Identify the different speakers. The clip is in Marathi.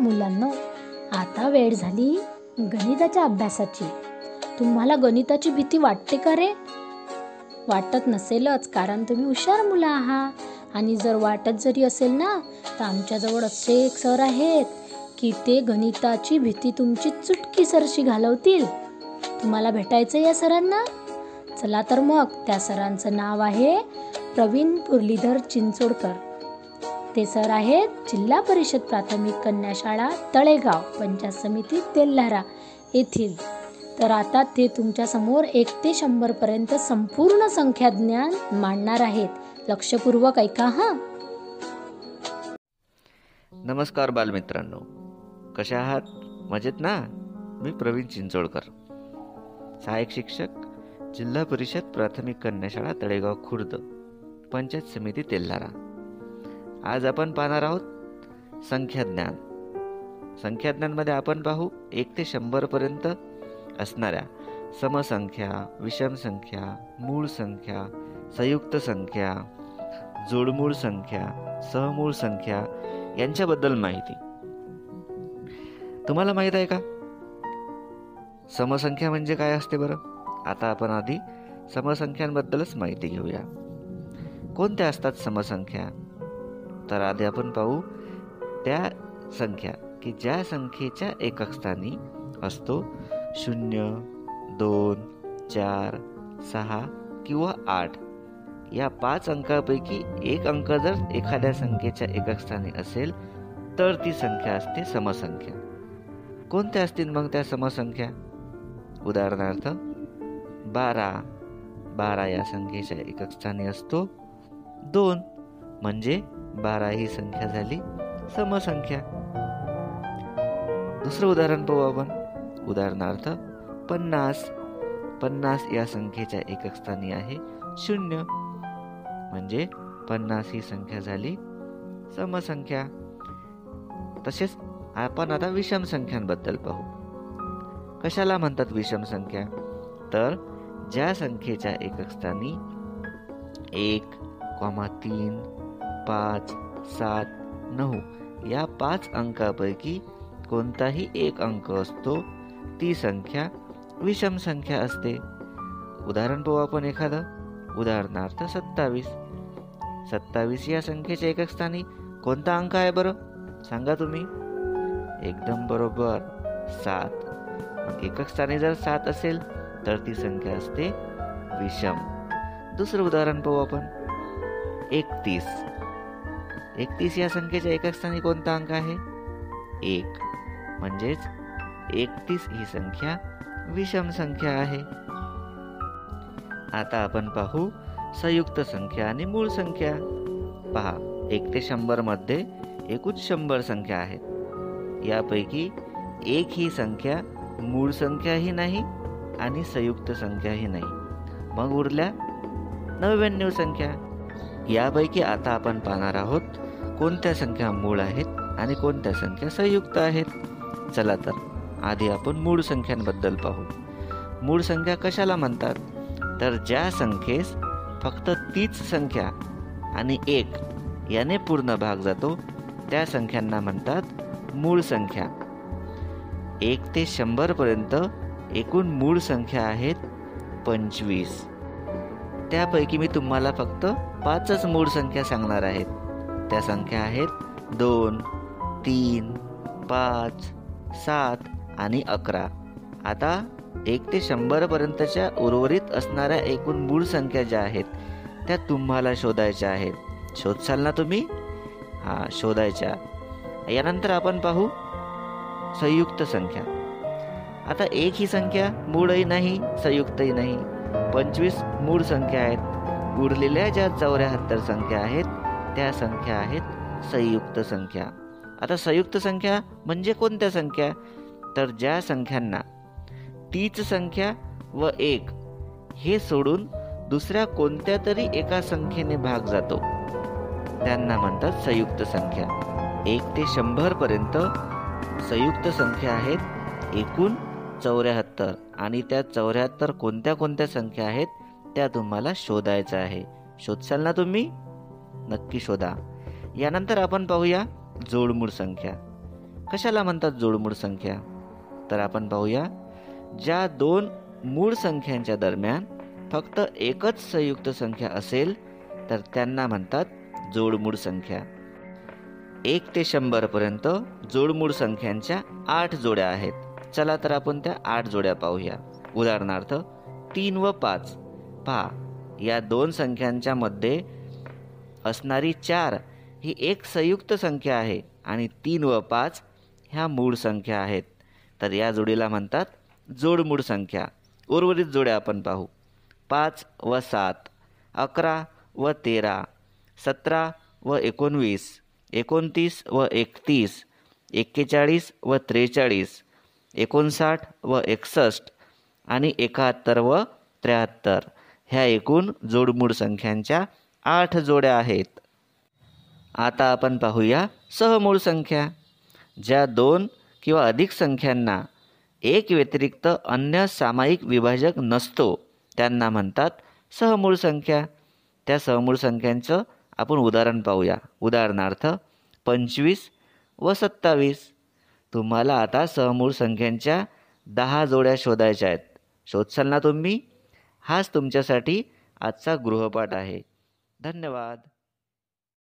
Speaker 1: मुलांनो आता वेळ झाली गणिताच्या अभ्यासाची. तुम्हाला गणिताची भीती वाटते का रे? वाटत नसेलच कारण तुम्ही हुशार मुलं आहात. आणि जर वाटत जरी असेल ना तर आमच्याजवळ असे एक सर आहेत की ते गणिताची भीती तुमची चुटकी सरशी घालवतील. तुम्हाला भेटायचं या सरांना? चला तर मग त्या सरांचं नाव आहे प्रवीण मुरलीधर चिंचोडकर. ते सर आहेत जिल्हा परिषद प्राथमिक कन्या शाळा तळेगाव पंचायत समिती तेल्हारा येथील. तर आता ते तुमच्यासमोर एक ते शंभर पर्यंत संपूर्ण संख्या ज्ञान मांडणार आहेत. लक्षपूर्वक ऐका हा.
Speaker 2: नमस्कार बालमित्रांनो. कशा आहात? मजेत ना? मी प्रवीण चिंचोळकर. सहाय्यक शिक्षक जिल्हा परिषद प्राथमिक कन्या शाळा तळेगाव खुर्द पंचायत समिती तेल्हारा. आज आपण पाहणार आहोत संख्याज्ञान. संख्याज्ञानमध्ये आपण पाहू एक ते शंभरपर्यंत असणाऱ्या समसंख्या विषम संख्या मूळ संख्या संयुक्त संख्या जोडमूळ संख्या सहमूळ संख्या यांच्याबद्दल माहिती. तुम्हाला माहीत आहे का? समसंख्या म्हणजे काय असते बरं? आता आपण आधी समसंख्यांबद्दलच माहिती घेऊया. कोणत्या असतात समसंख्या? तर आधी आपण पाहू. त्या संख्या की ज्या संख्येच्या एकक स्थानी असतो शून्य दोन चार सहा किंवा आठ. या पाच अंकापैकी एक अंक जर एखाद्या संख्येच्या एकक स्थानी असेल तर ती संख्या असते समसंख्या. कोणत्या असतील मग त्या समसंख्या? उदाहरणार्थ बारा. बारा या संख्येच्या एकक स्थानी असतो. दोन म्हणजे बारा ही संख्या झाली समसंख्या. दुसरं उदाहरण पाहू आपण. उदाहरणार्थ पन्नास. पन्नास या संख्येच्या एकक स्थानी आहे शून्य. म्हणजे पन्नास ही संख्या झाली समसंख्या. तसेच आपण आता विषम संख्यांबद्दल पाहू. कशाला म्हणतात विषम संख्या? तर ज्या संख्येच्या एकक स्थानी एक कॉमा तीन पाच सात नऊ या पाच अंकापैकी कोणताही एक अंक असतो ती संख्या विषम संख्या असते. उदाहरण पाहू आपण एखादं. उदाहरणार्थ सत्तावीस. सत्तावीस या संख्येच्या एकक स्थानी कोणता अंक आहे बरं? सांगा तुम्ही. एकदम बरोबर. सात. मग एकक स्थानी जर सात असेल तर ती संख्या असते विषम. दुसरं उदाहरण पाहू आपण. एकतीस. एकतीस या संख्येच्या एकक स्थानी कोणता अंक आहे? एक. म्हणजेच एकतीस ही संख्या विषम संख्या आहे. आता आपण पाहू संयुक्त संख्या आणि मूळ संख्या. पहा एक ते शंभरमध्ये एकूण शंभर संख्या आहेत यापैकी एक ही संख्या मूळ संख्याही नाही आणि संयुक्त संख्याही नाही. मग उरल्या नव्याण्णव संख्या. यापैकी आता आपण पाहणार आहोत कोणत्या संख्या मूळ आहेत आणि कोणत्या संख्या संयुक्त आहेत. चला तर आधी आपण मूळ संख्यांबद्दल पाहू. मूळ संख्या कशाला म्हणतात? तर ज्या संख्येस फक्त तीच संख्या आणि एक याने पूर्ण भाग जातो त्या संख्यांना म्हणतात मूळ संख्या. एक ते शंभरपर्यंत एकूण मूळ संख्या आहेत पंचवीस. त्यापैकी मी तुम्हाला फक्त पाचच मूळ संख्या सांगणार आहेत. त्या संख्या आहेत दोन तीन पाच सात आणि अकरा. आता एक ते शंभरपर्यंतच्या उर्वरित असणाऱ्या एकूण मूळ संख्या ज्या आहेत त्या तुम्हाला शोधायच्या आहेत. शोधसाल ना तुम्ही? हा शोधायच्या. यानंतर आपण पाहू संयुक्त संख्या. आता एक ही संख्या मूळही नाही संयुक्तही नाही. पंचवीस मूळ संख्या आहेत. उरलेल्या ज्या चौऱ्याहत्तर संख्या आहेत त्या संख्या आहेत संयुक्त संख्या. आता संयुक्त संख्या म्हणजे कोणत्या संख्या? तर ज्या संख्यांना तीच संख्या व एक हे सोडून दुसऱ्या कोणत्या तरी एका संख्येने भाग जातो. त्यांना म्हणतात संयुक्त संख्या. एक ते शंभर पर्यंत संयुक्त संख्या आहेत एकूण चौऱ्याहत्तर आणि त्या चौऱ्याहत्तर कोणत्या कोणत्या संख्या आहेत? त्या तुम्हाला शोधायचं आहे. शोधसाल ना तुम्ही? नक्की शोधा. यानंतर आपण पाहूया जोडमूळ संख्या. कशाला म्हणतात जोडमूळ संख्या? तर आपण पाहूया ज्या दोन मूळ संख्यांच्या दरम्यान फक्त एकच संयुक्त संख्या असेल तर त्यांना म्हणतात जोडमूळ संख्या. एक ते शंभरपर्यंत जोडमूळ संख्यांच्या आठ जोड्या आहेत. चला तर आपण त्या आठ जोड्या पाहूया. उदाहरणार्थ तीन व पाच. पहा या दोन संख्यांच्या मध्ये असणारी चार ही एक संयुक्त संख्या आहे आणि तीन व पाच ह्या मूळ संख्या आहेत. तर या जोडीला म्हणतात जोडमूळ संख्या. उर्वरित जोड्या आपण पाहू. पाच व सात अकरा व तेरा सतरा व एकोणवीस एकोणतीस व एकतीस एक्केचाळीस व त्रेचाळीस एकोणसाठ व एकसष्ट आणि एकाहत्तर व त्र्याहत्तर. ह्या एकूण जोडमूळ संख्यांच्या आठ जोड्या आहेत. आता आपण पाहूया सहमूळ संख्या. ज्या दोन किंवा अधिक संख्यांना एक व्यतिरिक्त अन्य सामायिक विभाजक नसतो त्यांना म्हणतात सहमूळ संख्या. त्या सहमूळ संख्यांचं आपण उदाहरण पाहूया. उदाहरणार्थ पंचवीस व सत्तावीस. तुम्हाला आता सहमूळ संख्यांच्या दहा जोड्या शोधायच्या आहेत. शोधसाल ना तुम्ही? हाच तुमच्यासाठी आजचा गृहपाठ आहे. धन्यवाद.